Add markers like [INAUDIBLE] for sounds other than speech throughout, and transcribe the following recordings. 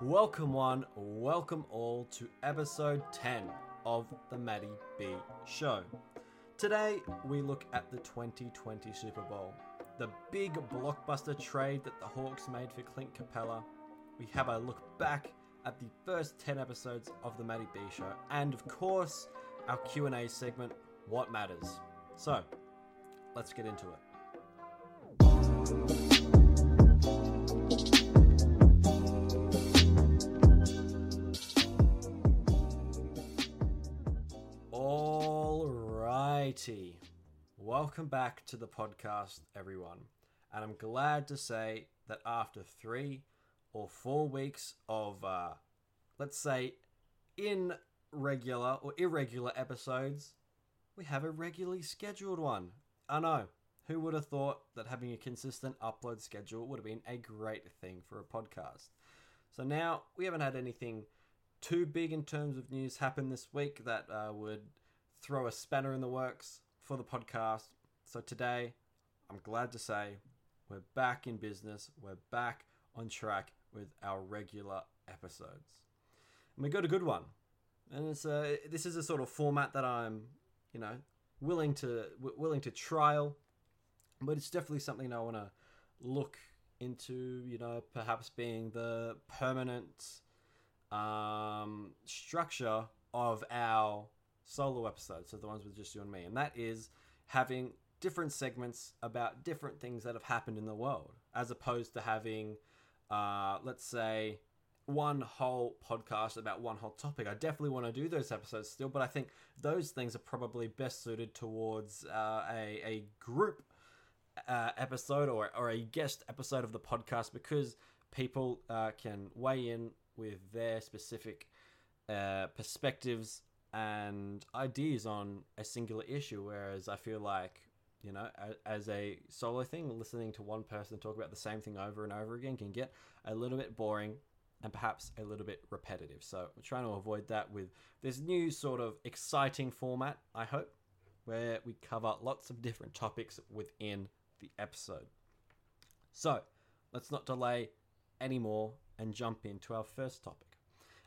Welcome, one, welcome all to episode 10 of the Matty B Show. Today, we look at the 2020 Super Bowl, the big blockbuster trade that the Hawks made for Clint Capela. We have a look back at the first 10 episodes of the Matty B Show, and of course, our Q&A segment, What Matters. So, let's get into it. Alrighty. Welcome back to the podcast, everyone. And I'm glad to say that after three or four weeks of, uh, let's say, irregular or irregular episodes, we have a regularly scheduled one. I know. Who would have thought that having a consistent upload schedule would have been a great thing for a podcast? So now we haven't had anything too big in terms of news happen this week that uh, would throw a spanner in the works for the podcast. So today, I'm glad to say we're back in business. We're back on track with our regular episodes, and we got a good one. And it's a, this is a sort of format that I'm, you know, willing to willing to trial, but it's definitely something I want to look into. You know, perhaps being the permanent um, structure of our solo episodes, so the ones with just you and me, and that is having different segments about different things that have happened in the world, as opposed to having, uh, let's say, one whole podcast about one whole topic. I definitely want to do those episodes still, but I think those things are probably best suited towards uh, a, a group uh, episode or, or a guest episode of the podcast because people uh, can weigh in with their specific uh, perspectives and ideas on a singular issue. Whereas I feel like, you know, as a solo thing, listening to one person talk about the same thing over and over again can get a little bit boring and perhaps a little bit repetitive. So we're trying to avoid that with this new sort of exciting format, I hope, where we cover lots of different topics within the episode. So let's not delay anymore and jump into our first topic.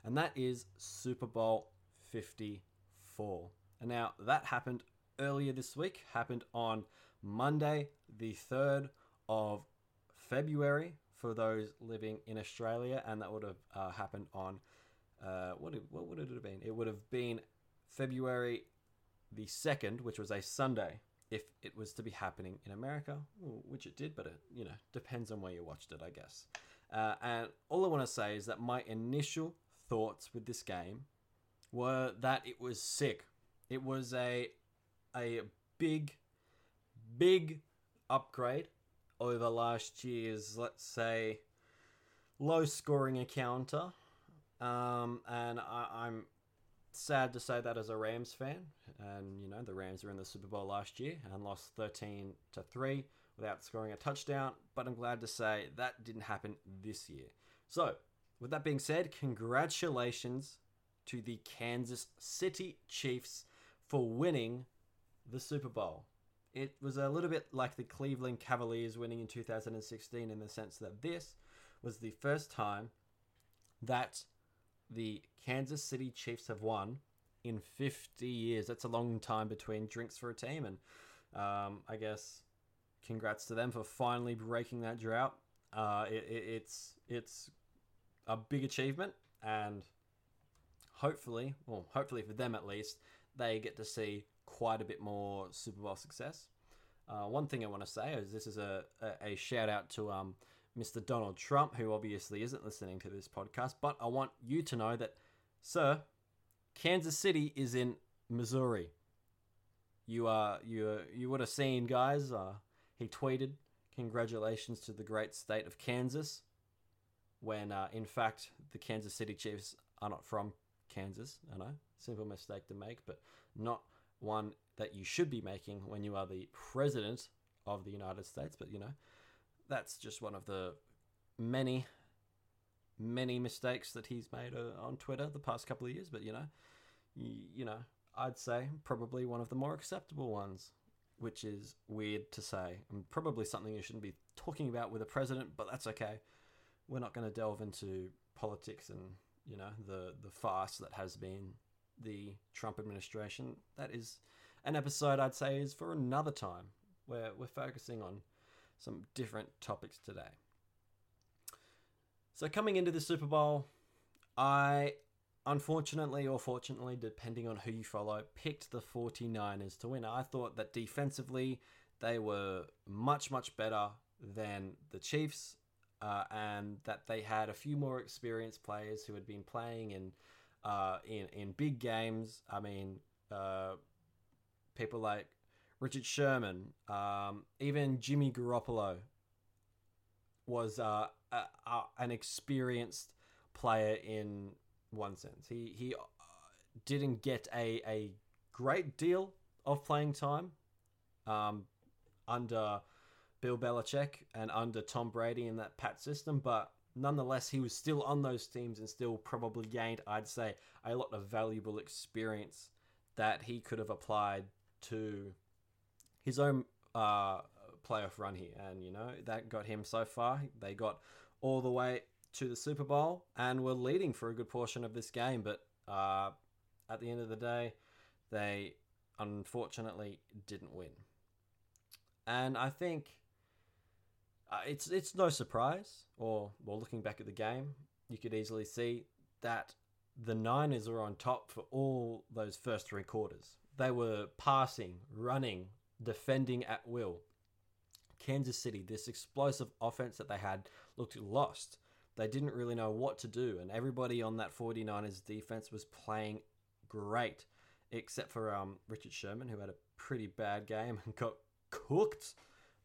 And that is Super Bowl 54. And now that happened earlier this week, happened on Monday, the 3rd of February for those living in Australia, and that would have uh, happened on uh, what, what would it have been? It would have been February the 2nd, which was a Sunday, if it was to be happening in America, which it did, but it, you know, depends on where you watched it, I guess. Uh, and all I want to say is that my initial thoughts with this game were that it was sick. It was a a big, big upgrade over last year's, let's say, low scoring encounter. Um, and I, I'm sad to say that as a Rams fan. And, you know, the Rams were in the Super Bowl last year and lost 13 to 3 without scoring a touchdown. But I'm glad to say that didn't happen this year. So, with that being said, congratulations to the Kansas City Chiefs for winning the Super Bowl. It was a little bit like the Cleveland Cavaliers winning in 2016 in the sense that this was the first time that the Kansas City Chiefs have won in 50 years. That's a long time between drinks for a team, and um, I guess congrats to them for finally breaking that drought. Uh, it, it, it's it's a big achievement, and hopefully, well, hopefully for them at least, they get to see quite a bit more Super Bowl success. Uh, one thing I want to say is this is a, a, a shout out to um, Mr. Donald Trump, who obviously isn't listening to this podcast, but I want you to know that, sir, Kansas City is in Missouri. You are you you would have seen, guys. Uh, he tweeted, "Congratulations to the great state of Kansas." When uh, in fact the Kansas City Chiefs are not from Kansas. I know, simple mistake to make, but not one that you should be making when you are the president of the United States. But you know, that's just one of the many, many mistakes that he's made uh, on Twitter the past couple of years. But you know, you, you know, I'd say probably one of the more acceptable ones, which is weird to say, and probably something you shouldn't be talking about with a president. But that's okay. We're not going to delve into politics and you know the the farce that has been the Trump administration, that is an episode I'd say is for another time where we're focusing on some different topics today. So coming into the Super Bowl, I unfortunately or fortunately, depending on who you follow, picked the 49ers to win. I thought that defensively they were much, much better than the Chiefs uh, and that they had a few more experienced players who had been playing in uh, in in big games. I mean, uh, people like Richard Sherman, um, even Jimmy Garoppolo was uh, a, a, an experienced player in one sense. He he uh, didn't get a a great deal of playing time um, under Bill Belichick and under Tom Brady in that Pat system, but nonetheless, he was still on those teams and still probably gained, I'd say, a lot of valuable experience that he could have applied to his own uh, playoff run here. And, you know, that got him so far. They got all the way to the Super Bowl and were leading for a good portion of this game. But uh, at the end of the day, they unfortunately didn't win. And I think uh, it's it's no surprise, or well, looking back at the game, you could easily see that the Niners are on top for all those first three quarters. They were passing, running, defending at will. Kansas City, this explosive offense that they had, looked lost. They didn't really know what to do, and everybody on that 49ers defense was playing great, except for um, Richard Sherman, who had a pretty bad game [LAUGHS] and got cooked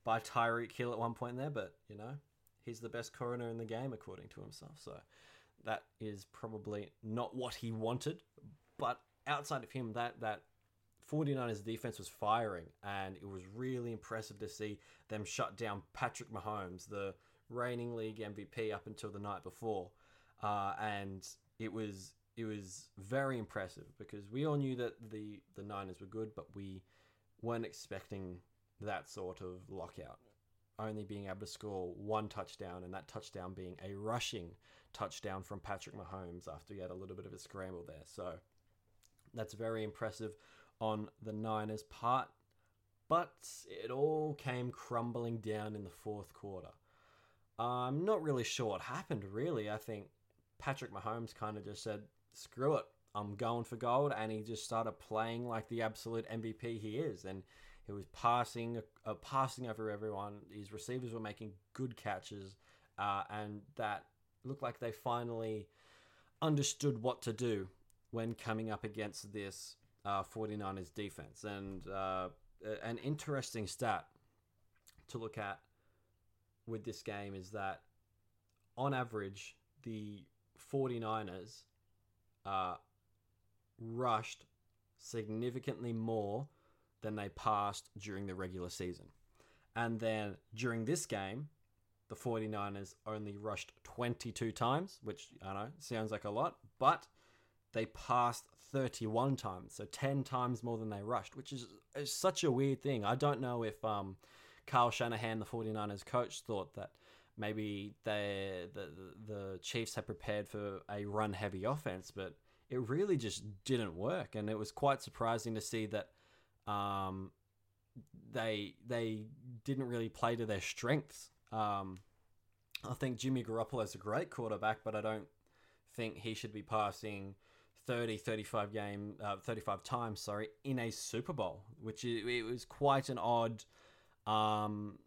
by Tyreek Hill at one point there, but you know, he's the best coroner in the game according to himself. So that is probably not what he wanted. But outside of him, that that 49ers defense was firing, and it was really impressive to see them shut down Patrick Mahomes, the reigning league MVP up until the night before. Uh, and it was it was very impressive because we all knew that the the Niners were good, but we weren't expecting that sort of lockout. Only being able to score one touchdown, and that touchdown being a rushing touchdown from Patrick Mahomes after he had a little bit of a scramble there. So that's very impressive on the Niners' part. But it all came crumbling down in the fourth quarter. I'm not really sure what happened, really. I think Patrick Mahomes kind of just said, screw it, I'm going for gold. And he just started playing like the absolute MVP he is. And he was passing, uh, passing over everyone. His receivers were making good catches, uh, and that looked like they finally understood what to do when coming up against this uh, 49ers defense. And uh, an interesting stat to look at with this game is that on average, the 49ers uh, rushed significantly more than they passed during the regular season. And then during this game, the 49ers only rushed 22 times, which I know sounds like a lot, but they passed 31 times, so 10 times more than they rushed, which is, is such a weird thing. I don't know if um, Kyle Shanahan, the 49ers coach, thought that maybe they, the, the Chiefs had prepared for a run heavy offense, but it really just didn't work. And it was quite surprising to see that um, they they didn't really play to their strengths. Um, I think Jimmy Garoppolo is a great quarterback, but I don't think he should be passing 30, 35 game, uh, 35 times, sorry, in a Super Bowl, which is, it was quite an odd um,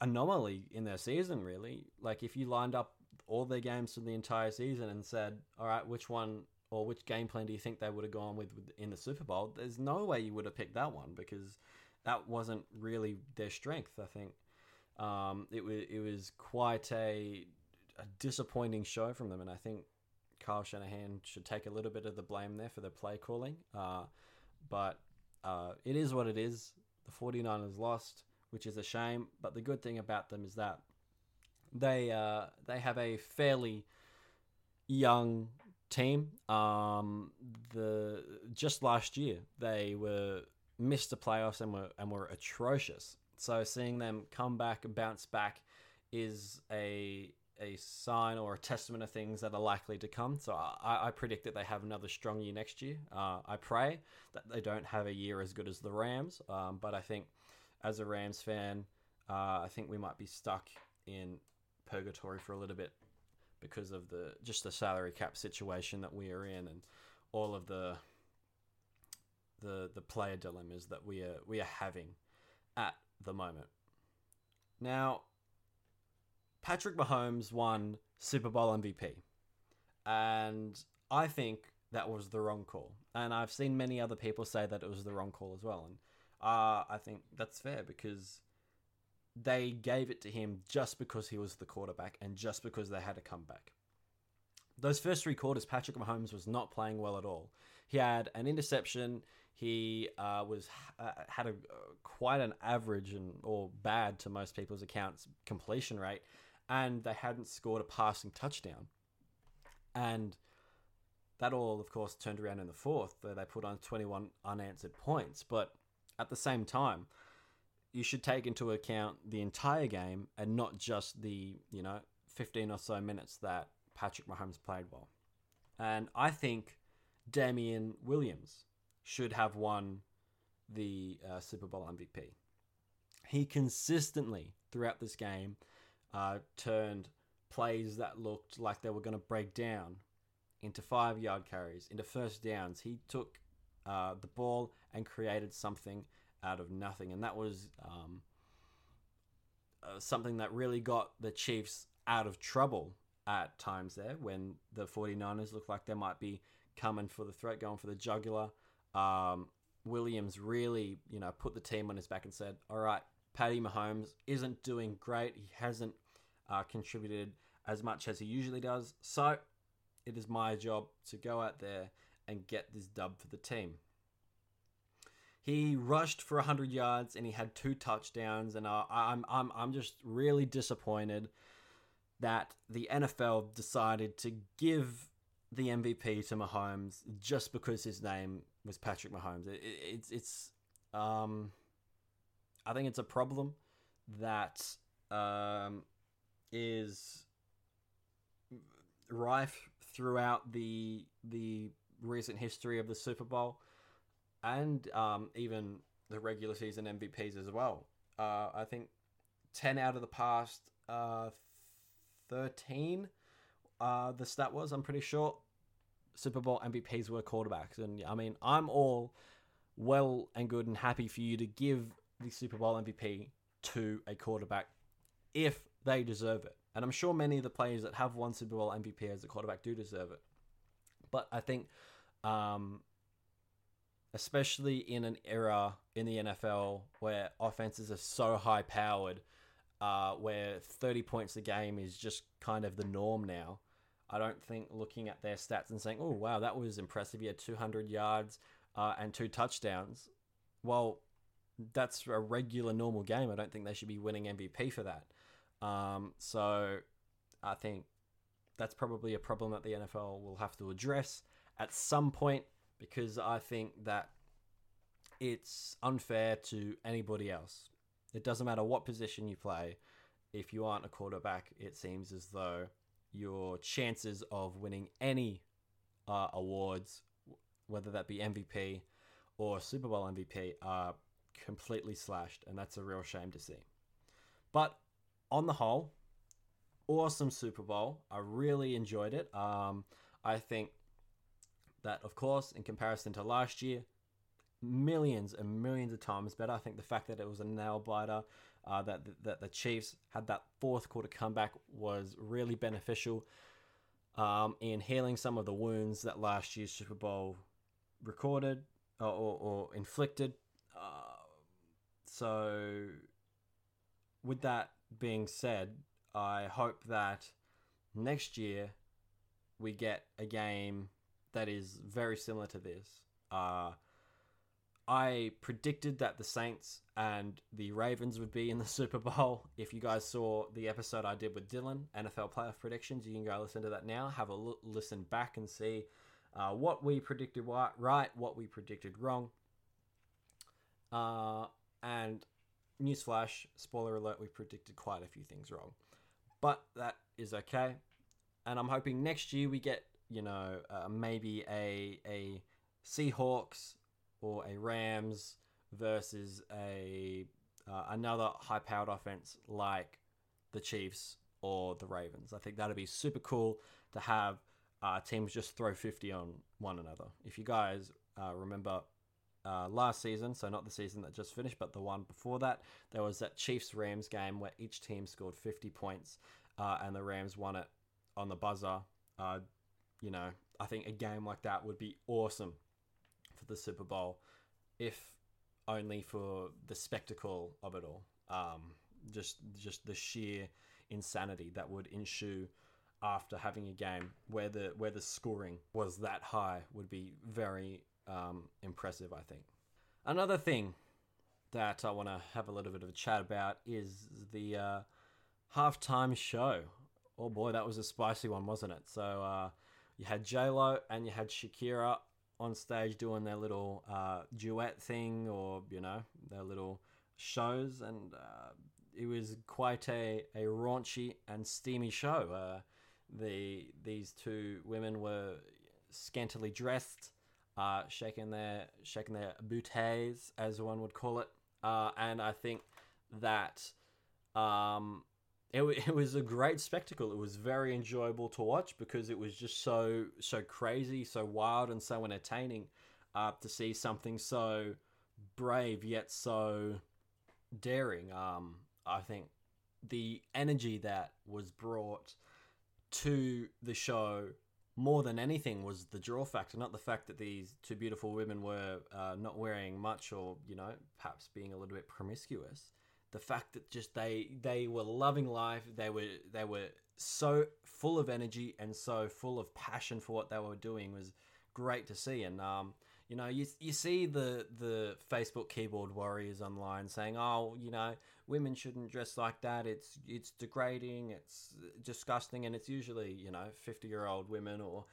anomaly in their season, really. Like if you lined up all their games for the entire season and said, all right, which one or which game plan do you think they would have gone with in the Super Bowl? There's no way you would have picked that one because that wasn't really their strength. I think um, it was it was quite a, a disappointing show from them, and I think Kyle Shanahan should take a little bit of the blame there for the play calling. Uh, but uh, it is what it is. The 49ers lost, which is a shame. But the good thing about them is that they uh, they have a fairly young team. Um, the just last year they were missed the playoffs and were and were atrocious. So seeing them come back bounce back is a a sign or a testament of things that are likely to come. So I, I predict that they have another strong year next year. Uh, I pray that they don't have a year as good as the Rams. Um, but I think as a Rams fan, uh, I think we might be stuck in purgatory for a little bit because of the just the salary cap situation that we are in and all of the the the player dilemmas that we are we are having at the moment. Now, Patrick Mahomes won Super Bowl MVP, and I think that was the wrong call. And I've seen many other people say that it was the wrong call as well, and uh, I think that's fair because they gave it to him just because he was the quarterback and just because they had a comeback. Those first three quarters, Patrick Mahomes was not playing well at all. He had an interception. He uh, was uh, had a uh, quite an average and or bad to most people's accounts completion rate, and they hadn't scored a passing touchdown. And that all, of course, turned around in the fourth, where they put on 21 unanswered points. But at the same time, you should take into account the entire game and not just the, you know, 15 or so minutes that Patrick Mahomes played well. And I think Damien Williams should have won the uh, Super Bowl MVP. He consistently throughout this game uh, turned plays that looked like they were going to break down into five yard carries, into first downs. He took uh, the ball and created something out of nothing, and that was um, uh, something that really got the Chiefs out of trouble at times there when the 49ers looked like they might be coming for the threat, going for the jugular. Um, Williams really, you know, put the team on his back and said, "All right, Patty Mahomes isn't doing great. He hasn't uh, contributed as much as he usually does. So it is my job to go out there and get this dub for the team." He rushed for 100 yards and he had two touchdowns, and uh, I'm I'm I'm just really disappointed that the NFL decided to give the MVP to Mahomes just because his name was Patrick Mahomes. It, it, it's it's um, I think it's a problem that um, is rife throughout the the recent history of the Super Bowl and um, even the regular season MVPs as well. Uh, I think ten out of the past uh, thirteen uh, the stat was, I'm pretty sure, Super Bowl MVPs were quarterbacks. And I mean, I'm all well and good and happy for you to give the Super Bowl MVP to a quarterback if they deserve it. And I'm sure many of the players that have won Super Bowl MVP as a quarterback do deserve it. But I think, um, especially in an era in the NFL where offenses are so high powered, uh, where 30 points a game is just kind of the norm now. I don't think looking at their stats and saying, "Oh wow, that was impressive. He had 200 yards uh, and two touchdowns." Well, that's a regular normal game. I don't think they should be winning MVP for that. Um, so I think that's probably a problem that the NFL will have to address at some point because I think that it's unfair to anybody else. It doesn't matter what position you play. If you aren't a quarterback, it seems as though your chances of winning any uh, awards, whether that be MVP or Super Bowl MVP, are completely slashed, and that's a real shame to see. But on the whole, awesome Super Bowl. I really enjoyed it. Um, I think that, of course, in comparison to last year, millions and millions of times better. I think the fact that it was a nail biter, uh, that, that the Chiefs had that fourth quarter comeback was really beneficial um, in healing some of the wounds that last year's Super Bowl recorded or, or, or inflicted. Uh, so, with that being said, I hope that next year we get a game that is very similar to this. Uh, I predicted that the Saints and the Ravens would be in the [LAUGHS] Super Bowl. If you guys saw the episode I did with Dylan, NFL playoff predictions, you can go listen to that now. Have a listen back and see uh, what we predicted right, what we predicted wrong. Uh, and newsflash, spoiler alert, we predicted quite a few things wrong. but that is okay. And I'm hoping next year we get, you know, uh, maybe a a Seahawks or a Rams versus a uh, another high-powered offense like the Chiefs or the Ravens. I think that'd be super cool to have uh, teams just throw 50 on one another. If you guys uh, remember uh, last season, so not the season that just finished, but the one before that, there was that Chiefs Rams game where each team scored 50 points uh, and the Rams won it on the buzzer. You know, I think a game like that would be awesome for the Super Bowl, if only for the spectacle of it all. Um, just, just the sheer insanity that would ensue after having a game where the where the scoring was that high would be very um, impressive. I think. Another thing that I want to have a little bit of a chat about is the uh, halftime show. Oh boy, that was a spicy one, wasn't it? So uh, you had J Lo and you had Shakira on stage doing their little uh, duet thing, or you know, their little shows, and uh, it was quite a, a raunchy and steamy show. Uh, the these two women were scantily dressed, uh, shaking their shaking their booties, as one would call it, uh, and I think that um, it, [LAUGHS] it was a great spectacle. It was very enjoyable to watch because it was just so so crazy, so wild, and so entertaining uh, to see something so brave yet so daring. Um, I think the energy that was brought to the show more than anything was the draw factor, not the fact that these two beautiful women were uh, not wearing much or, you know, perhaps being a little bit promiscuous. The fact that just they they were loving life, they were they were so full of energy and so full of passion for what they were doing was great to see. And um, you know, you you see the the Facebook keyboard warriors online saying, "Oh, you know, women shouldn't dress like that. It's it's degrading. It's disgusting." And it's usually you know fifty year old women or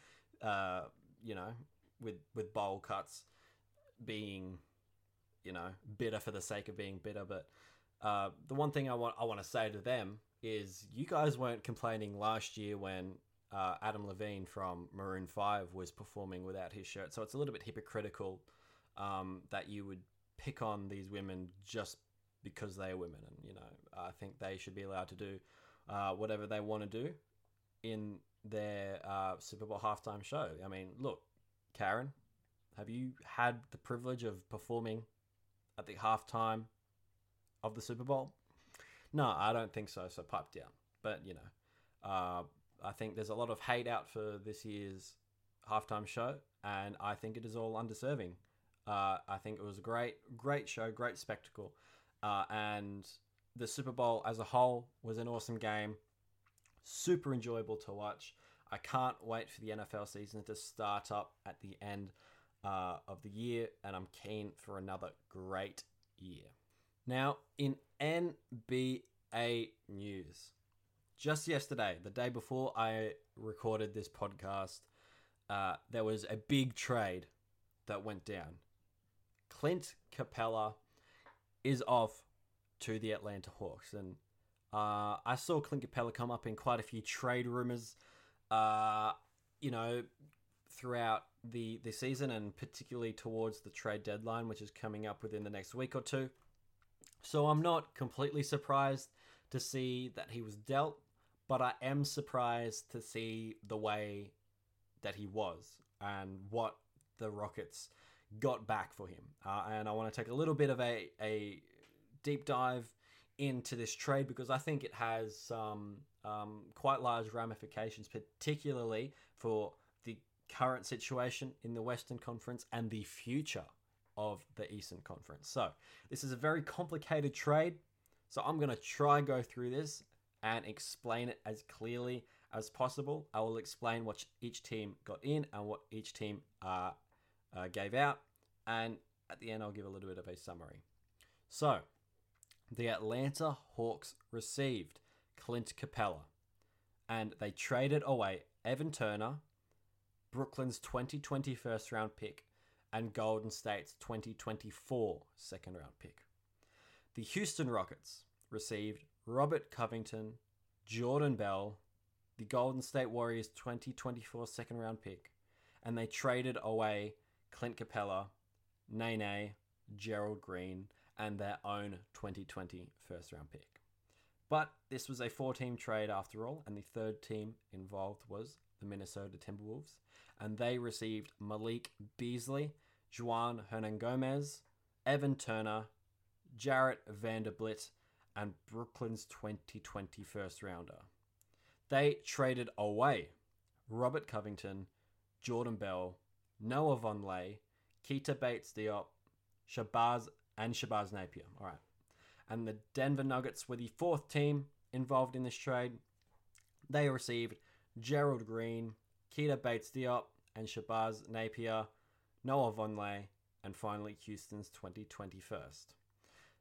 uh, you know with with bowl cuts being you know bitter for the sake of being bitter. But uh, the one thing I want I want to say to them is, you guys weren't complaining last year when uh, Adam Levine from Maroon 5 was performing without his shirt. So it's a little bit hypocritical um, that you would pick on these women just because they are women. And, you know, I think they should be allowed to do uh, whatever they want to do in their uh, Super Bowl halftime show. I mean, look, Karen, have you had the privilege of performing at the halftime of the Super Bowl? No, I don't think so. So pipe down. But, you know, uh, I think there's a lot of hate out for this year's halftime show, and I think it is all undeserving. Uh, I think it was a great, great show, great spectacle, uh, and the Super Bowl as a whole was an awesome game, super enjoyable to watch. I can't wait for the NFL season to start up at the end uh, of the year, and I'm keen for another great year. Now, in NBA news, just yesterday, the day before I recorded this podcast, uh, there was a big trade that went down. Clint Capela is off to the Atlanta Hawks, and uh, I saw Clint Capela come up in quite a few trade rumors. Uh, you know, throughout the the season, and particularly towards the trade deadline, which is coming up within the next week or two. So I'm not completely surprised to see that he was dealt but I am surprised to see the way that he was and what the Rockets got back for him. Uh, and I want to take a little bit of a, a deep dive into this trade because I think it has some um, quite large ramifications, particularly for the current situation in the Western Conference and the future of the Eastern Conference. So, this is a very complicated trade. So, I'm going to try and go through this and explain it as clearly as possible. I will explain what each team got in and what each team uh, uh, gave out, and at the end, I'll give a little bit of a summary. So, the Atlanta Hawks received Clint Capela and they traded away Evan Turner, Brooklyn's 2020 first round pick, and Golden State's 2024 second round pick. The Houston Rockets received Robert Covington, Jordan Bell, the Golden State Warriors 2024 second round pick, and they traded away Clint Capela, Nene, Gerald Green, and their own 2020 first round pick. But this was a four team trade after all, and the third team involved was the Minnesota Timberwolves, and they received Malik Beasley, Juan Hernangomez, Evan Turner, Jarred Vanderbilt, and Brooklyn's 2020 first rounder. They traded away Robert Covington, Jordan Bell, Noah Vonleh, Keita Bates Diop, Shabazz, and Shabazz Napier. All right. And the Denver Nuggets were the fourth team involved in this trade. They received Gerald Green, Keita Bates Diop, and Shabazz Napier, Noah Vonleh, and finally Houston's 2021st.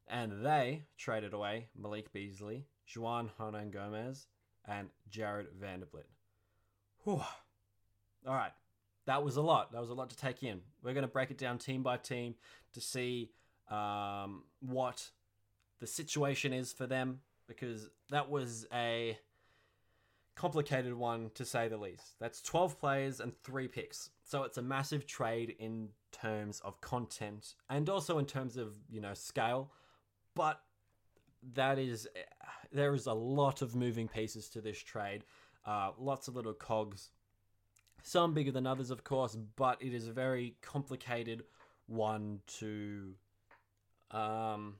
And they traded away Malik Beasley, Juan Hernangomez, and Jarred Vanderbilt. Whew. All right. That was a lot. That was a lot to take in. We're going to break it down team by team to see um, what the situation is for them because that was a complicated one to say the least. That's 12 players and three picks. So it's a massive trade in terms of content and also in terms of, you know, scale. But that is, there is a lot of moving pieces to this trade. Uh, lots of little cogs. Some bigger than others, of course, but it is a very complicated one to um,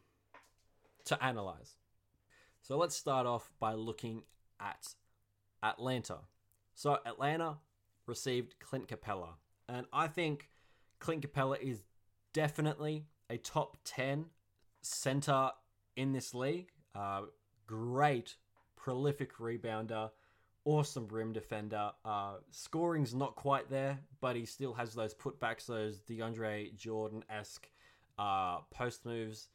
to analyze. So let's start off by looking at Atlanta. So Atlanta received Clint Capela, and I think Clint Capela is definitely a top 10 center in this league. Uh, great, prolific rebounder, awesome rim defender. Uh, scoring's not quite there, but he still has those putbacks, those DeAndre Jordan esque uh, post moves.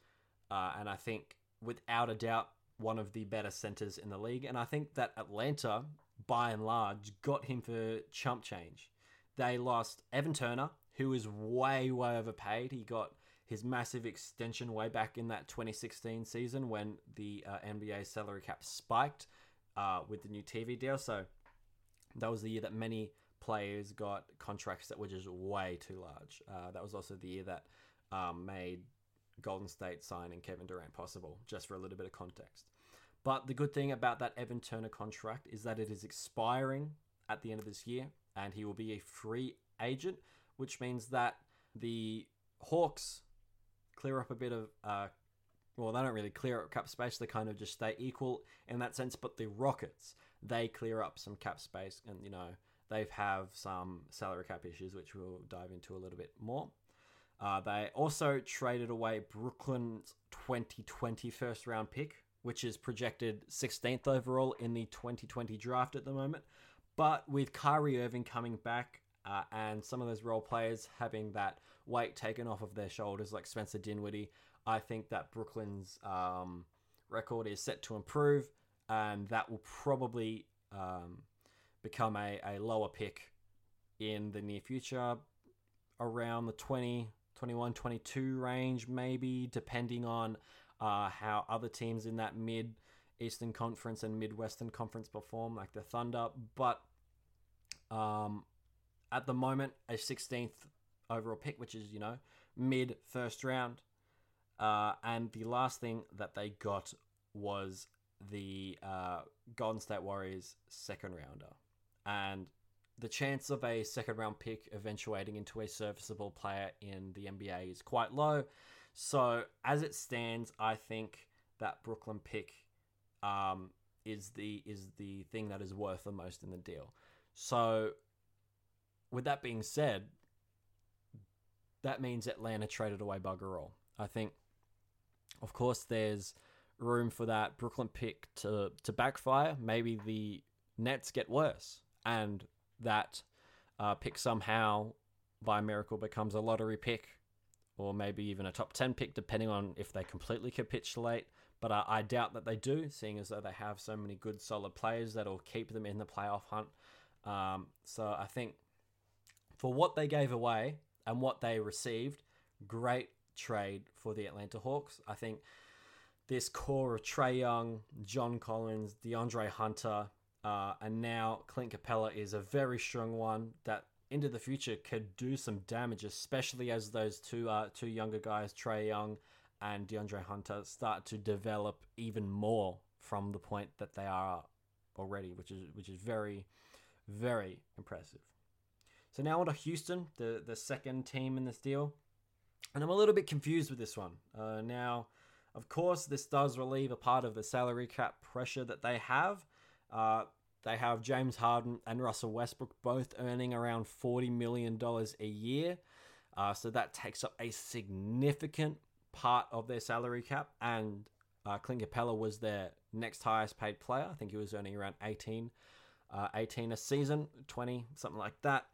Uh, and I think, without a doubt, one of the better centers in the league. And I think that Atlanta, by and large, got him for chump change. They lost Evan Turner, who was way, way overpaid. He got his massive extension way back in that 2016 season when the uh, NBA salary cap spiked uh, with the new TV deal. So that was the year that many players got contracts that were just way too large. Uh, that was also the year that um, made Golden State signing Kevin Durant possible, just for a little bit of context. But the good thing about that Evan Turner contract is that it is expiring at the end of this year, and he will be a free agent, which means that the Hawks clear up a bit of, uh, well, they don't really clear up cap space, they kind of just stay equal in that sense, but the Rockets, they clear up some cap space, and, you know, they have some salary cap issues, which we'll dive into a little bit more. Uh, they also traded away Brooklyn's 2020 first round pick, which is projected 16th overall in the 2020 draft at the moment. But with Kyrie Irving coming back uh, and some of those role players having that weight taken off of their shoulders, like Spencer Dinwiddie, I think that Brooklyn's um, record is set to improve, and that will probably um, become a, a lower pick in the near future, around the 20, 21, 22 range, maybe, depending on uh, how other teams in that mid Eastern Conference and Midwestern Conference perform, like the Thunder. But um, at the moment, a 16th overall pick, which is, you know, mid first round. Uh, and the last thing that they got was the uh, Golden State Warriors second rounder. And the chance of a second round pick eventuating into a serviceable player in the NBA is quite low. So as it stands, I think that Brooklyn pick um, is the is the thing that is worth the most in the deal. So with that being said, that means Atlanta traded away bugger all. I think, of course, there's room for that Brooklyn pick to to backfire. Maybe the Nets get worse, and that uh, pick somehow by miracle becomes a lottery pick or maybe even a top 10 pick, depending on if they completely capitulate. But uh, I doubt that they do, seeing as though they have so many good, solid players that'll keep them in the playoff hunt. Um, so I think for what they gave away and what they received, great trade for the Atlanta Hawks. I think this core of Trae Young, John Collins, DeAndre Hunter, uh, and now Clint Capela is a very strong one that into the future could do some damage, especially as those two uh, two younger guys, Trae Young and DeAndre Hunter, start to develop even more from the point that they are already, which is which is very, very impressive. So now on to Houston, the the second team in this deal, and I'm a little bit confused with this one. Uh, now, of course, this does relieve a part of the salary cap pressure that they have. Uh, they have James Harden and Russell Westbrook both earning around $40 million a year. Uh, so that takes up a significant part of their salary cap. And uh, Clint Capela was their next highest paid player. I think he was earning around 18, uh, 18 a season, 20, something like that.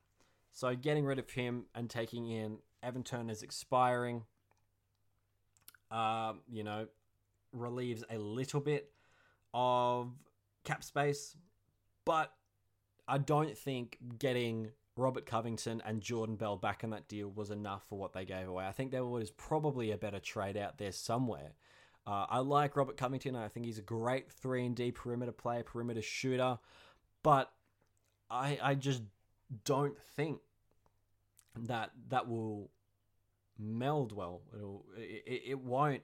So getting rid of him and taking in Evan Turner's expiring, um, you know, relieves a little bit of cap space, but I don't think getting Robert Covington and Jordan Bell back in that deal was enough for what they gave away. I think there was probably a better trade out there somewhere. Uh, I like Robert Covington. I think he's a great three and D perimeter player, perimeter shooter, but I I just don't think that that will meld well. It'll, it, it won't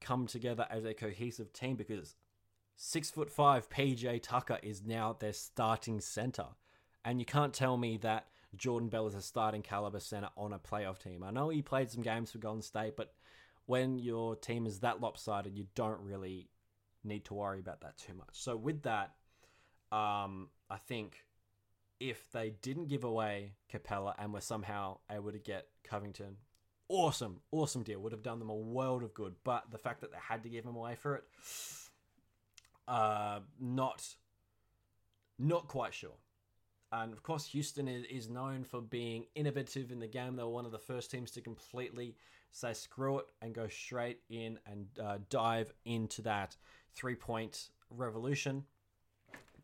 come together as a cohesive team because six foot five PJ Tucker is now their starting center, and you can't tell me that Jordan Bell is a starting caliber center on a playoff team. I know he played some games for Golden State, but when your team is that lopsided, you don't really need to worry about that too much. So with that, um, I think if they didn't give away Capela and were somehow able to get Covington awesome, awesome deal. Would have done them a world of good. But the fact that they had to give him away for it, uh, not, not quite sure. And of course, Houston is, is known for being innovative in the game. They were one of the first teams to completely say screw it and go straight in and uh, dive into that three point revolution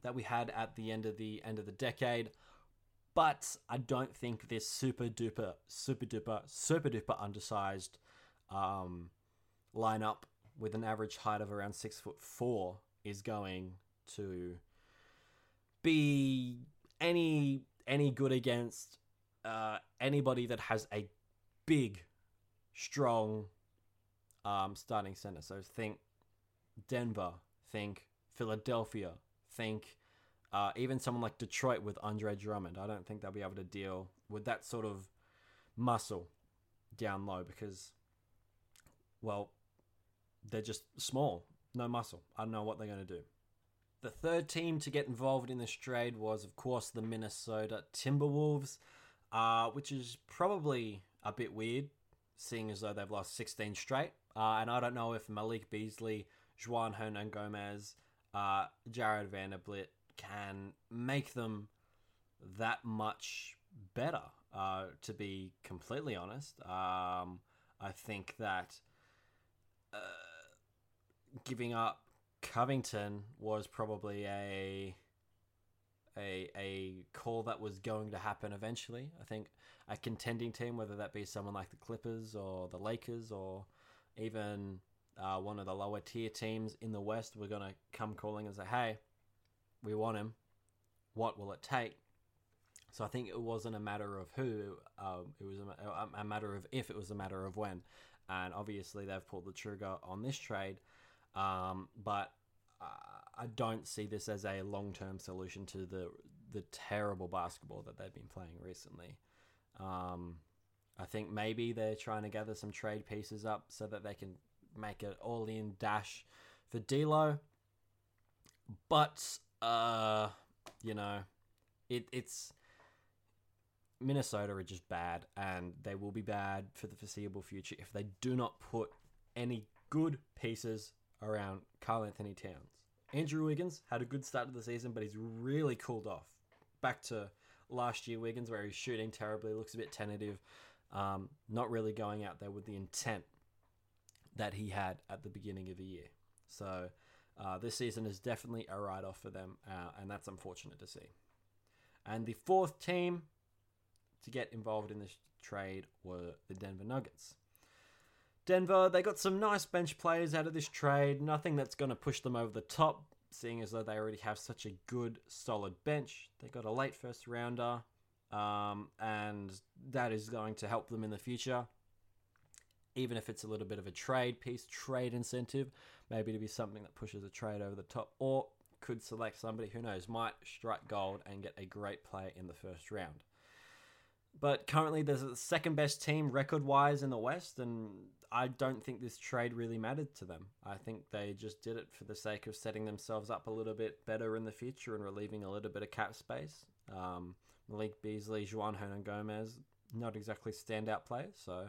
that we had at the end of the end of the decade but I don't think this super duper, super duper, super duper undersized um, lineup with an average height of around six foot four is going to be any any good against uh, anybody that has a big, strong um, starting center. So think Denver, think Philadelphia, think uh, even someone like Detroit with Andre Drummond, I don't think they'll be able to deal with that sort of muscle down low because, well, they're just small, no muscle. I don't know what they're going to do. The third team to get involved in this trade was, of course, the Minnesota Timberwolves, uh, which is probably a bit weird, seeing as though they've lost 16 straight. Uh, and I don't know if Malik Beasley, Juan Hernangomez, uh, Jarred Vanderbilt, can make them that much better. Uh, to be completely honest, um, I think that uh, giving up Covington was probably a a a call that was going to happen eventually. I think a contending team, whether that be someone like the Clippers or the Lakers or even uh, one of the lower tier teams in the West, were going to come calling and say, "Hey, we want him. What will it take? So I think it wasn't a matter of who, um, it was a, a, matter of if, it was a matter of when. And obviously they've pulled the trigger on this trade, um, but I don't see this as a long-term solution to the the terrible basketball that they've been playing recently. Um, I think maybe they're trying to gather some trade pieces up so that they can make an all-in dash for D'Lo. But uh, you know, it it's Minnesota are just bad, and they will be bad for the foreseeable future if they do not put any good pieces around Karl-Anthony Towns. Andrew Wiggins had a good start to the season, but he's really cooled off. Back to last year, Wiggins, where he's shooting terribly, looks a bit tentative, um, not really going out there with the intent that he had at the beginning of the year. So uh, this season is definitely a write off for them, uh, and that's unfortunate to see. And the fourth team to get involved in this trade were the Denver Nuggets. Denver, they got some nice bench players out of this trade. Nothing that's going to push them over the top, seeing as though they already have such a good, solid bench. They got a late first rounder, um, and that is going to help them in the future. Even if it's a little bit of a trade piece, trade incentive, maybe to be something that pushes a trade over the top, or could select somebody who knows might strike gold and get a great player in the first round. But currently, there's the second best team record wise in the West, and I don't think this trade really mattered to them. I think they just did it for the sake of setting themselves up a little bit better in the future and relieving a little bit of cap space. Um, Malik Beasley, Juan Hernangomez, not exactly standout players, so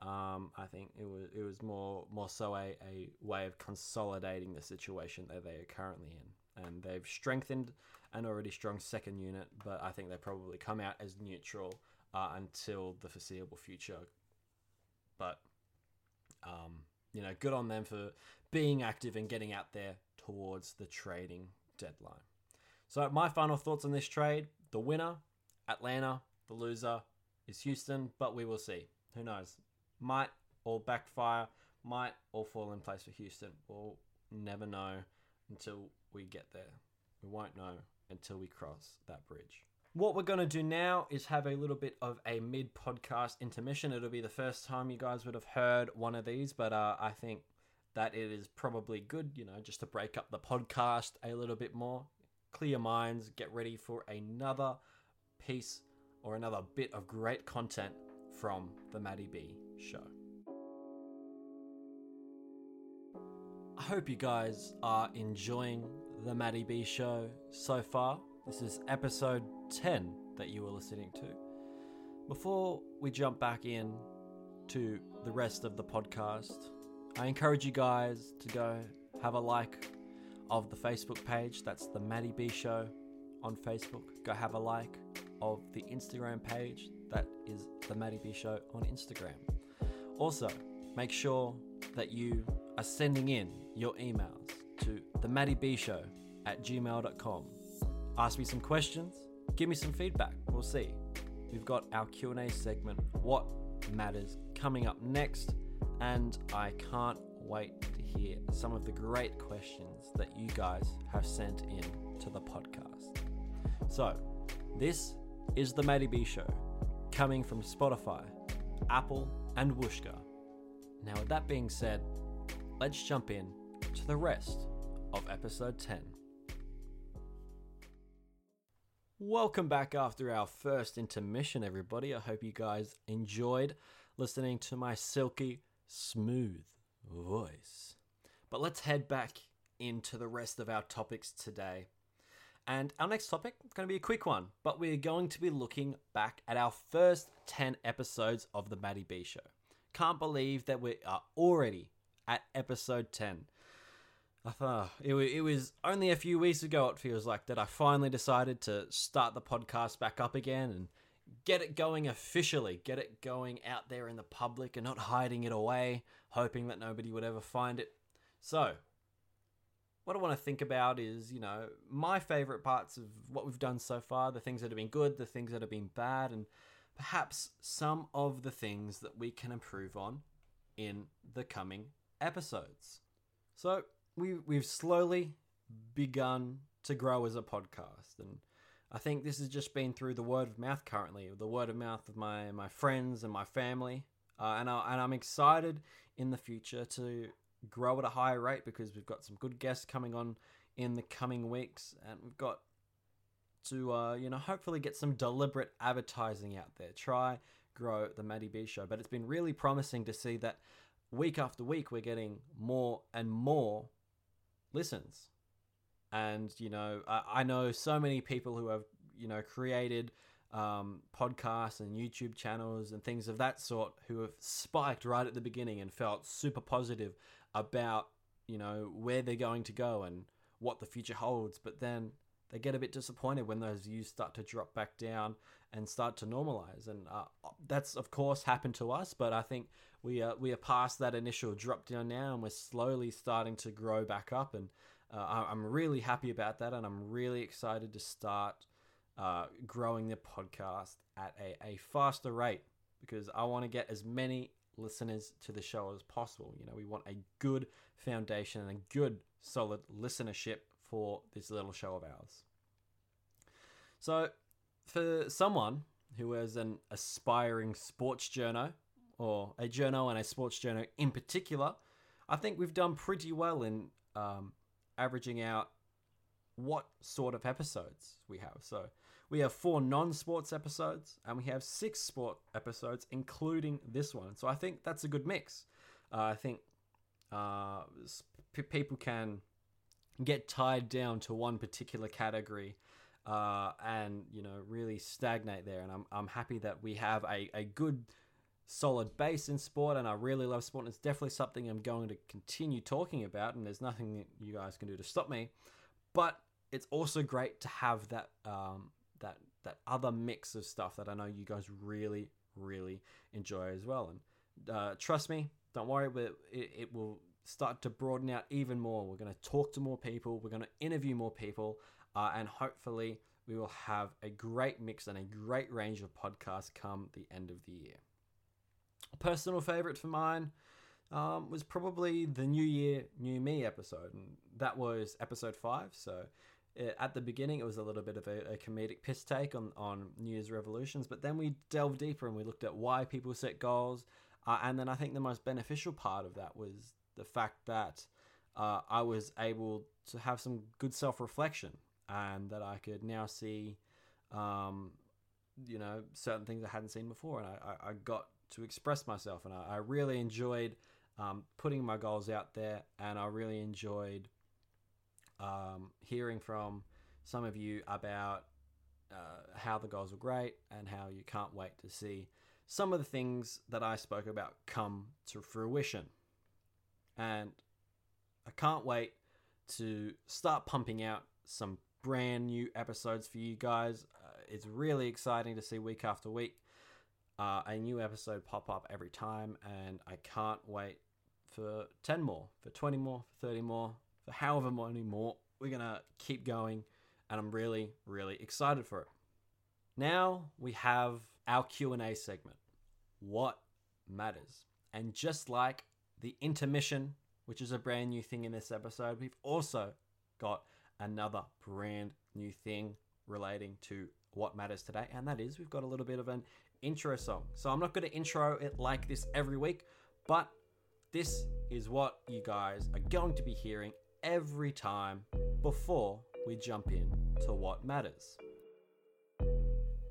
um, I think it was it was more more so a, a way of consolidating the situation that they are currently in, and they've strengthened an already strong second unit, but I think they probably come out as neutral uh, until the foreseeable future. But um, you know, good on them for being active and getting out there towards the trading deadline. So, my final thoughts on this trade the winner, Atlanta, the loser is Houston, but we will see. Who knows? Might all backfire, might all fall in place for Houston. We'll never know until we get there. We won't know until we cross that bridge. What we're going to do now is have a little bit of a mid podcast intermission. It'll be the first time you guys would have heard one of these, but uh, I think that it is probably good, you know, just to break up the podcast a little bit more, clear minds, get ready for another piece or another bit of great content from the Matty B show. I hope you guys are enjoying the Matty B show so far. This is episode 10 that you were listening to. Before we jump back in to the rest of the podcast, I encourage you guys to go have a like of the Facebook page. That's the Matty B Show on Facebook. Go have a like of the Instagram page. That is the Matty B Show on Instagram. Also, make sure that you are sending in your emails to the Matty B Show at gmail.com. Ask me some questions give me some feedback. We'll see. We've got our Q&A segment, What Matters, coming up next, and I can't wait to hear some of the great questions that you guys have sent in to the podcast. So, this is the Matty B Show, coming from Spotify, Apple, and Whooshkaa. Now, with that being said, let's jump in to the rest of episode 10. Welcome back after our first intermission, everybody. I hope you guys enjoyed listening to my silky, smooth voice. But let's head back into the rest of our topics today. And our next topic is going to be a quick one, but we're going to be looking back at our first 10 episodes of The Matty B Show. Can't believe that we are already at episode 10. I thought it, it was only a few weeks ago, it feels like, that I finally decided to start the podcast back up again and get it going officially, get it going out there in the public and not hiding it away, hoping that nobody would ever find it. So, what I want to think about is, you know, my favorite parts of what we've done so far, the things that have been good, the things that have been bad, and perhaps some of the things that we can improve on in the coming episodes. So, we we've slowly begun to grow as a podcast and I think this has just been through the word of mouth currently, the word of mouth of my, my friends and my family. Uh, and, I, and I'm excited in the future to grow at a higher rate because we've got some good guests coming on in the coming weeks. And we've got to, uh, you know, hopefully get some deliberate advertising out there. Try grow the Matty B show. But it's been really promising to see that week after week we're getting more and more listens. And, you know, I, I know so many people who have, you know, created um, podcasts and YouTube channels and things of that sort who have spiked right at the beginning and felt super positive about, you know, where they're going to go and what the future holds. But then they get a bit disappointed when those views start to drop back down and start to normalize. And uh, that's, of course, happened to us. But I think we are we are past that initial drop down now, and we're slowly starting to grow back up. And uh, I'm really happy about that, and I'm really excited to start uh, growing the podcast at a, a faster rate because I want to get as many listeners to the show as possible. You know, we want a good foundation and a good, solid listenership for this little show of ours. So, for someone who is an aspiring sports journo, or a journo and a sports journo in particular, I think we've done pretty well in um, averaging out what sort of episodes we have. So we have four non sports episodes and we have six sport episodes, including this one. So I think that's a good mix. Uh, I think uh, people can get tied down to one particular category uh, and you know really stagnate there. And I'm I'm happy that we have a, a good solid base in sport, and I really love sport. And it's definitely something I'm going to continue talking about, and there's nothing that you guys can do to stop me. But it's also great to have that um, that that other mix of stuff that I know you guys really really enjoy as well. And uh, trust me, don't worry, but it, it will start to broaden out even more. We're going to talk to more people. We're going to interview more people uh, and hopefully, we will have a great mix and a great range of podcasts come the end of the year. A personal favorite for mine um, was probably the New Year, New Me episode, and that was episode five. So it, at the beginning, it was a little bit of a, a, comedic piss take on, on New Year's resolutions, but then we delved deeper and we looked at why people set goals. Uh, and then I think the most beneficial part of that was the fact that uh, I was able to have some good self reflection and that I could now see, um, you know, certain things I hadn't seen before, and I, I, I got to express myself, and I, I really enjoyed um, putting my goals out there, and I really enjoyed um, hearing from some of you about uh, how the goals were great and how you can't wait to see some of the things that I spoke about come to fruition. And I can't wait to start pumping out some brand new episodes for you guys. Uh, it's really exciting to see week after week uh, a new episode pop up every time, and I can't wait for 10 more, for 20 more, for 30 more, for however many more. We're going to keep going, and I'm really, really excited for it. Now we have our Q&A segment. What matters? And just like the intermission, which is a brand new thing in this episode, we've also got another brand new thing relating to what matters today, and that is we've got a little bit of an intro song. So I'm not going to intro it like this every week, but this is what you guys are going to be hearing every time before we jump in to what matters.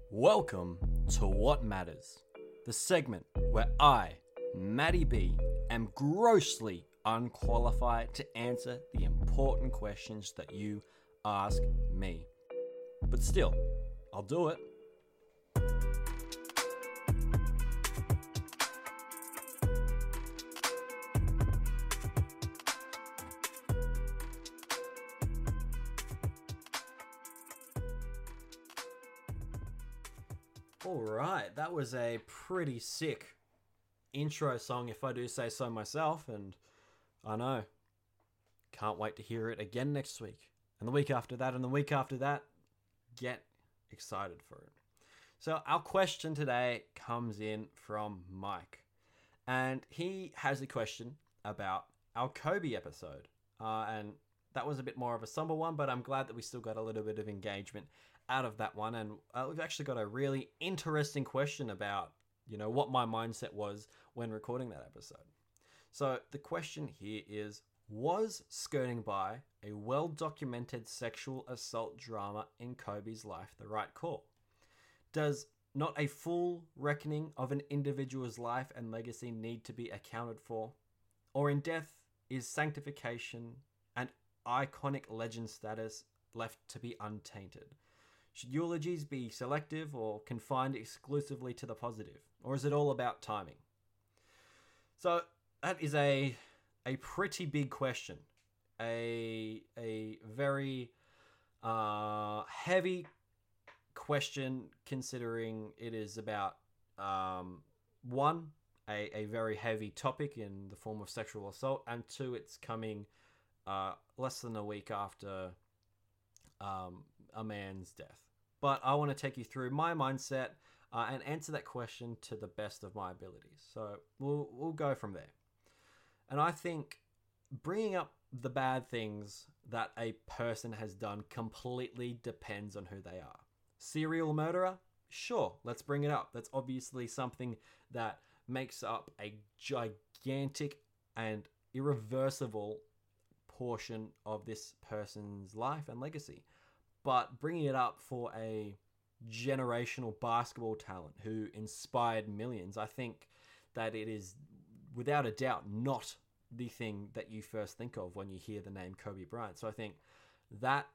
Welcome to What Matters, the segment where I, Matty B, am grossly unqualified to answer the important questions that you ask me. But still, I'll do it. All right, that was a pretty sick intro song, if I do say so myself, and I know. Can't wait to hear it again next week. And the week after that, and the week after that. Get excited for it. So, our question today comes in from Mike. And he has a question about our Kobe episode. Uh, and that was a bit more of a somber one, but I'm glad that we still got a little bit of engagement out of that one. And uh, we've actually got a really interesting question about, you know, what my mindset was when recording that episode. So the question here is Was skirting by a well documented sexual assault drama in Kobe's life the right call? Does not a full reckoning of an individual's life and legacy need to be accounted for? Or in death, is sanctification and iconic legend status left to be untainted? Should eulogies be selective or confined exclusively to the positive? Or is it all about timing? So, that is a a pretty big question, a a very uh, heavy question considering it is about um, one a, a very heavy topic in the form of sexual assault, and two, it's coming uh, less than a week after um, a man's death. But I want to take you through my mindset uh, and answer that question to the best of my abilities. So we'll we'll go from there. And I think bringing up the bad things that a person has done completely depends on who they are. Serial murderer? Sure, let's bring it up. That's obviously something that makes up a gigantic and irreversible portion of this person's life and legacy. But bringing it up for a generational basketball talent who inspired millions, I think that it is without a doubt not the thing that you first think of when you hear the name Kobe Bryant. So I think that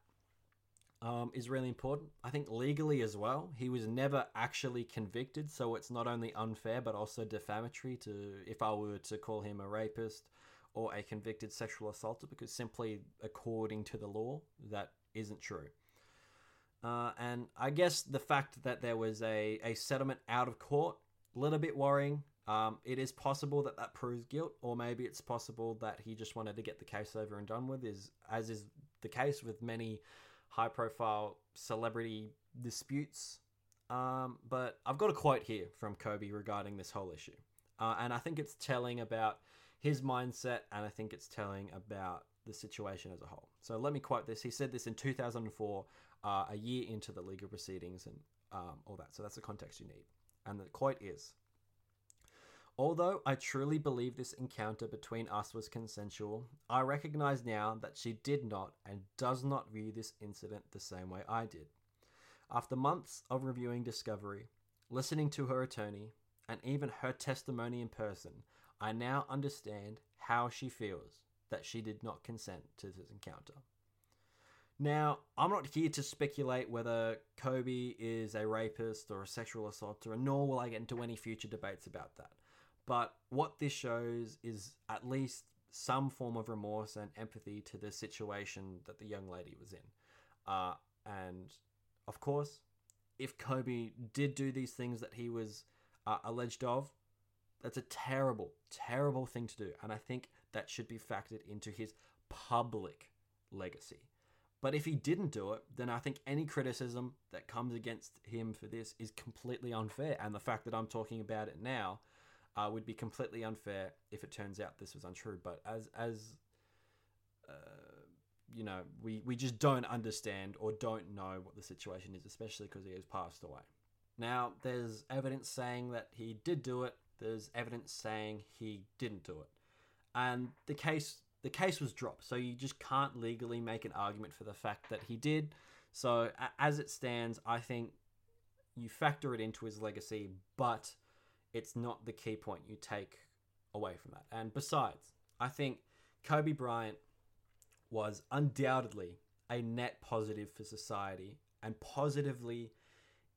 um, is really important. I think legally as well, he was never actually convicted, so it's not only unfair but also defamatory to if I were to call him a rapist or a convicted sexual assaulter, because simply according to the law, that isn't true. Uh, and I guess the fact that there was a, a settlement out of court, a little bit worrying. Um, it is possible that that proves guilt, or maybe it's possible that he just wanted to get the case over and done with, is as is the case with many high profile celebrity disputes. Um, but I've got a quote here from Kobe regarding this whole issue. Uh, and I think it's telling about his mindset, and I think it's telling about the situation as a whole. So let me quote this. He said this in 2004, uh, a year into the legal proceedings and um, all that. So that's the context you need. And the quote is Although I truly believe this encounter between us was consensual, I recognize now that she did not and does not view this incident the same way I did. After months of reviewing Discovery, listening to her attorney, and even her testimony in person, I now understand how she feels that she did not consent to this encounter. Now, I'm not here to speculate whether Kobe is a rapist or a sexual assaulter, nor will I get into any future debates about that. But what this shows is at least some form of remorse and empathy to the situation that the young lady was in. Uh, and of course, if Kobe did do these things that he was uh, alleged of, that's a terrible, terrible thing to do. And I think that should be factored into his public legacy. But if he didn't do it, then I think any criticism that comes against him for this is completely unfair. And the fact that I'm talking about it now uh, would be completely unfair if it turns out this was untrue. But as as uh, you know, we we just don't understand or don't know what the situation is, especially because he has passed away. Now, there's evidence saying that he did do it. There's evidence saying he didn't do it, and the case the case was dropped. So you just can't legally make an argument for the fact that he did. So as it stands, I think you factor it into his legacy, but it's not the key point you take away from that. And besides, I think Kobe Bryant was undoubtedly a net positive for society and positively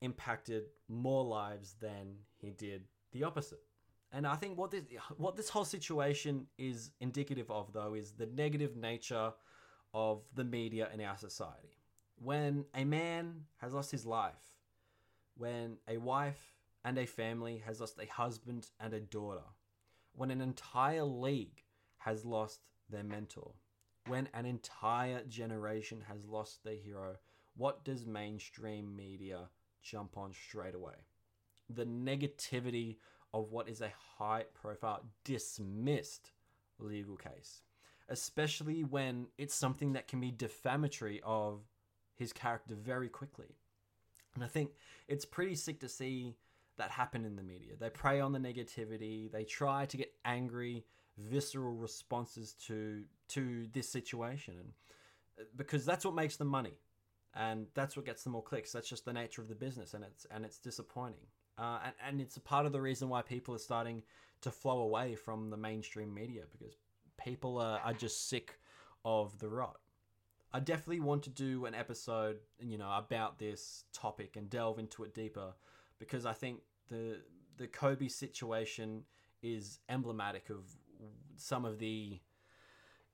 impacted more lives than he did the opposite. And I think what this what this whole situation is indicative of though is the negative nature of the media in our society. When a man has lost his life, when a wife and a family has lost a husband and a daughter, when an entire league has lost their mentor, when an entire generation has lost their hero, what does mainstream media jump on straight away? The negativity of what is a high profile, dismissed legal case, especially when it's something that can be defamatory of his character very quickly. And I think it's pretty sick to see that happen in the media. They prey on the negativity. They try to get angry, visceral responses to to this situation, and uh, because that's what makes them money, and that's what gets them more clicks. That's just the nature of the business, and it's and it's disappointing. Uh, and, and it's a part of the reason why people are starting to flow away from the mainstream media because people are, are just sick of the rot. I definitely want to do an episode, you know, about this topic and delve into it deeper because I think the the Kobe situation is emblematic of some of the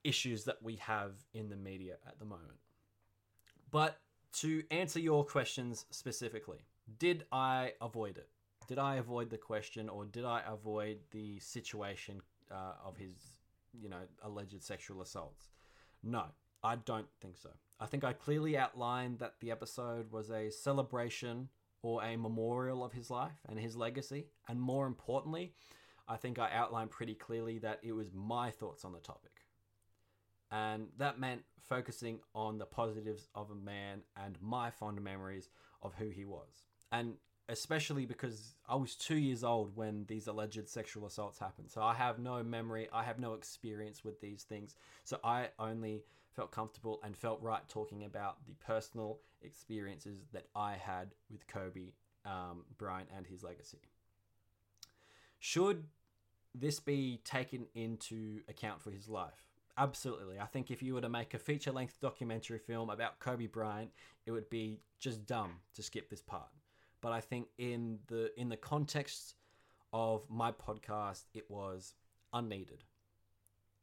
issues that we have in the media at the moment. But to answer your questions specifically, did I avoid it? Did I avoid the question or did I avoid the situation uh, of his, you know, alleged sexual assaults? No, I don't think so. I think I clearly outlined that the episode was a celebration or a memorial of his life and his legacy. And more importantly, I think I outlined pretty clearly that it was my thoughts on the topic. And that meant focusing on the positives of a man and my fond memories of who he was. And especially because I was two years old when these alleged sexual assaults happened. So I have no memory, I have no experience with these things. So I only felt comfortable and felt right talking about the personal experiences that I had with Kobe um, Bryant and his legacy. Should this be taken into account for his life? Absolutely. I think if you were to make a feature length documentary film about Kobe Bryant, it would be just dumb to skip this part. But I think in the in the context of my podcast, it was unneeded.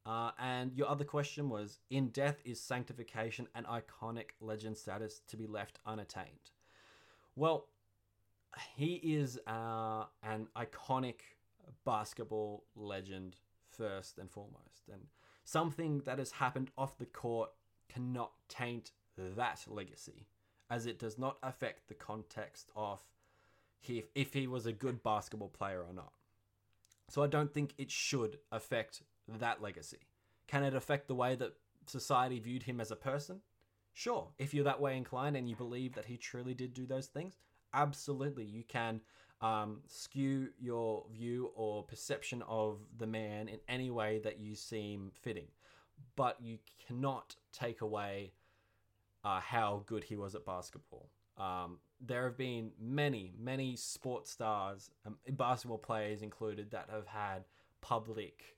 Uh, and your other question was In death is sanctification and iconic legend status to be left unattained? Well, he is uh, an iconic basketball legend first and foremost. And something that has happened off the court cannot taint that legacy, as it does not affect the context of if, if he was a good basketball player or not. So I don't think it should affect that legacy. Can it affect the way that society viewed him as a person? Sure, if you're that way inclined and you believe that he truly did do those things, absolutely, you can um, skew your view or perception of the man in any way that you seem fitting. But you cannot take away uh, how good he was at basketball. Um, there have been many, many sports stars, um, basketball players included, that have had public,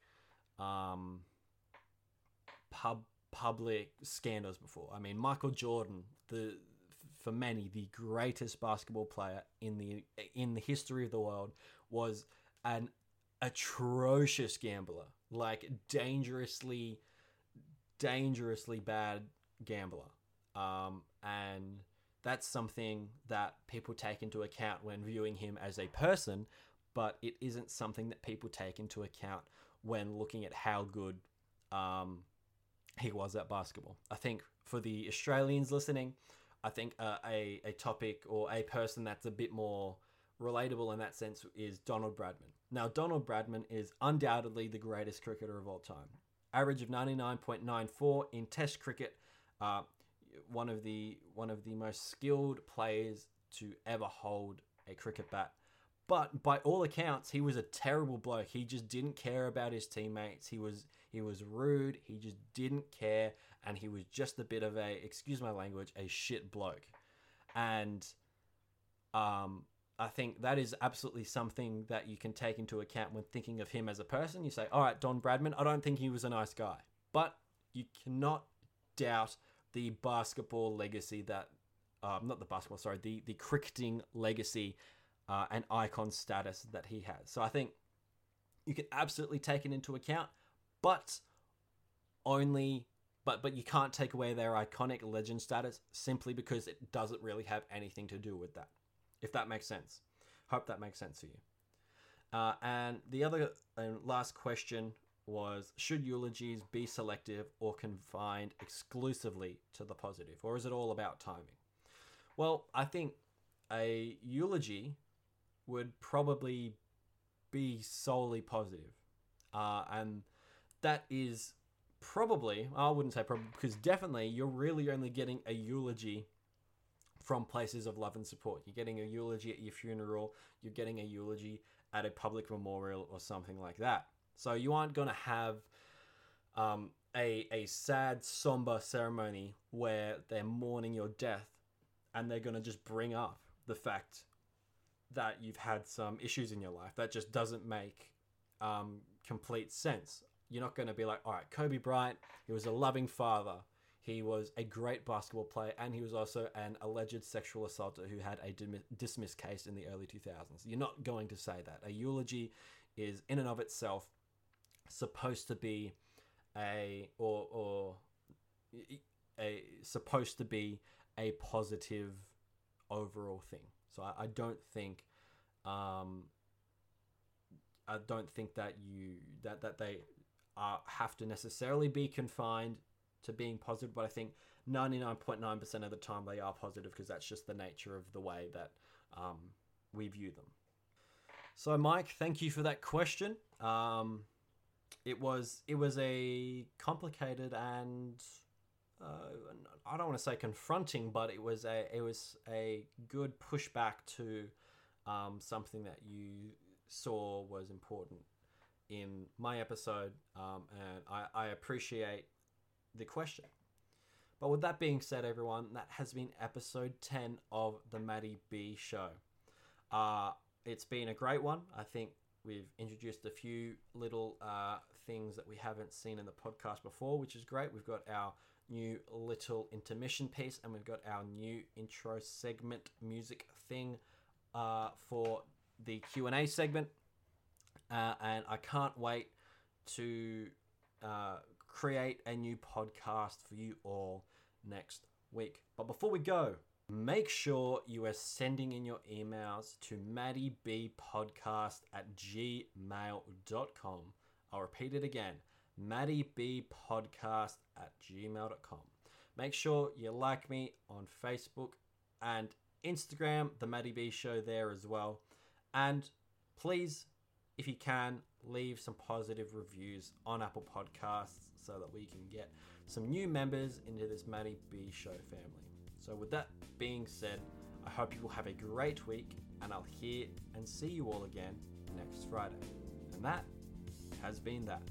um, pub public scandals before. I mean, Michael Jordan, the for many the greatest basketball player in the in the history of the world, was an atrocious gambler, like dangerously, dangerously bad gambler. Um, and that's something that people take into account when viewing him as a person, but it isn't something that people take into account when looking at how good um, he was at basketball. I think for the Australians listening, I think uh, a, a topic or a person that's a bit more relatable in that sense is Donald Bradman. Now, Donald Bradman is undoubtedly the greatest cricketer of all time. Average of 99.94 in Test cricket, uh, one of the one of the most skilled players to ever hold a cricket bat. But by all accounts, he was a terrible bloke. He just didn't care about his teammates. He was he was rude. He just didn't care, and he was just a bit of a excuse my language, a shit bloke. And um, I think that is absolutely something that you can take into account when thinking of him as a person. You say, all right, Don Bradman, I don't think he was a nice guy, but you cannot doubt the basketball legacy that, uh, not the basketball, sorry, the, the cricketing legacy uh, and icon status that he has. So I think you can absolutely take it into account, but only but but you can't take away their iconic legend status simply because it doesn't really have anything to do with that. If that makes sense. Hope that makes sense to you. Uh, and the other and last question was should eulogies be selective or confined exclusively to the positive or is it all about timing well i think a eulogy would probably be solely positive. Uh, and that is probably i wouldn't say probably because definitely you're really only getting a eulogy from places of love and support. You're getting a eulogy at your funeral. You're getting a eulogy at a public memorial or something like that. So you aren't going to have um, a, a sad, somber ceremony where they're mourning your death and they're going to just bring up the fact that you've had some issues in your life. That just doesn't make um, complete sense. You're not going to be like, all right, Kobe Bryant, he was a loving father. He was a great basketball player, and he was also an alleged sexual assaulter who had a dismissed case in the early 2000s. You're not going to say that. A eulogy is, in and of itself, supposed to be a or or a supposed to be a positive overall thing. So I, I don't think um, I don't think that you that that they uh, have to necessarily be confined to being positive, but I think 99.9% of the time they are positive because that's just the nature of the way that um, we view them. So, Mike, thank you for that question. Um, it was it was a complicated and uh, I don't want to say confronting, but it was a it was a good pushback to um, something that you saw was important in my episode, um, and I, I appreciate the question. But with that being said, everyone, that has been episode 10 of the Matty B show. Uh, it's been a great one. I think we've introduced a few little uh, things that we haven't seen in the podcast before, which is great. We've got our new little intermission piece, and we've got our new intro segment music thing uh, for the Q and A segment. Uh, and I can't wait to uh, create a new podcast for you all next week. But before we go, make sure you are sending in your emails to maddiebpodcast at gmail.com. I'll repeat it again maddiebpodcast at gmail.com. Make sure you like me on Facebook and Instagram, the Matty B Show there as well. And please, if you can, leave some positive reviews on Apple Podcasts so that we can get some new members into this Matty B Show family. So, with that being said, I hope you will have a great week, and I'll hear and see you all again next Friday. And that has been that.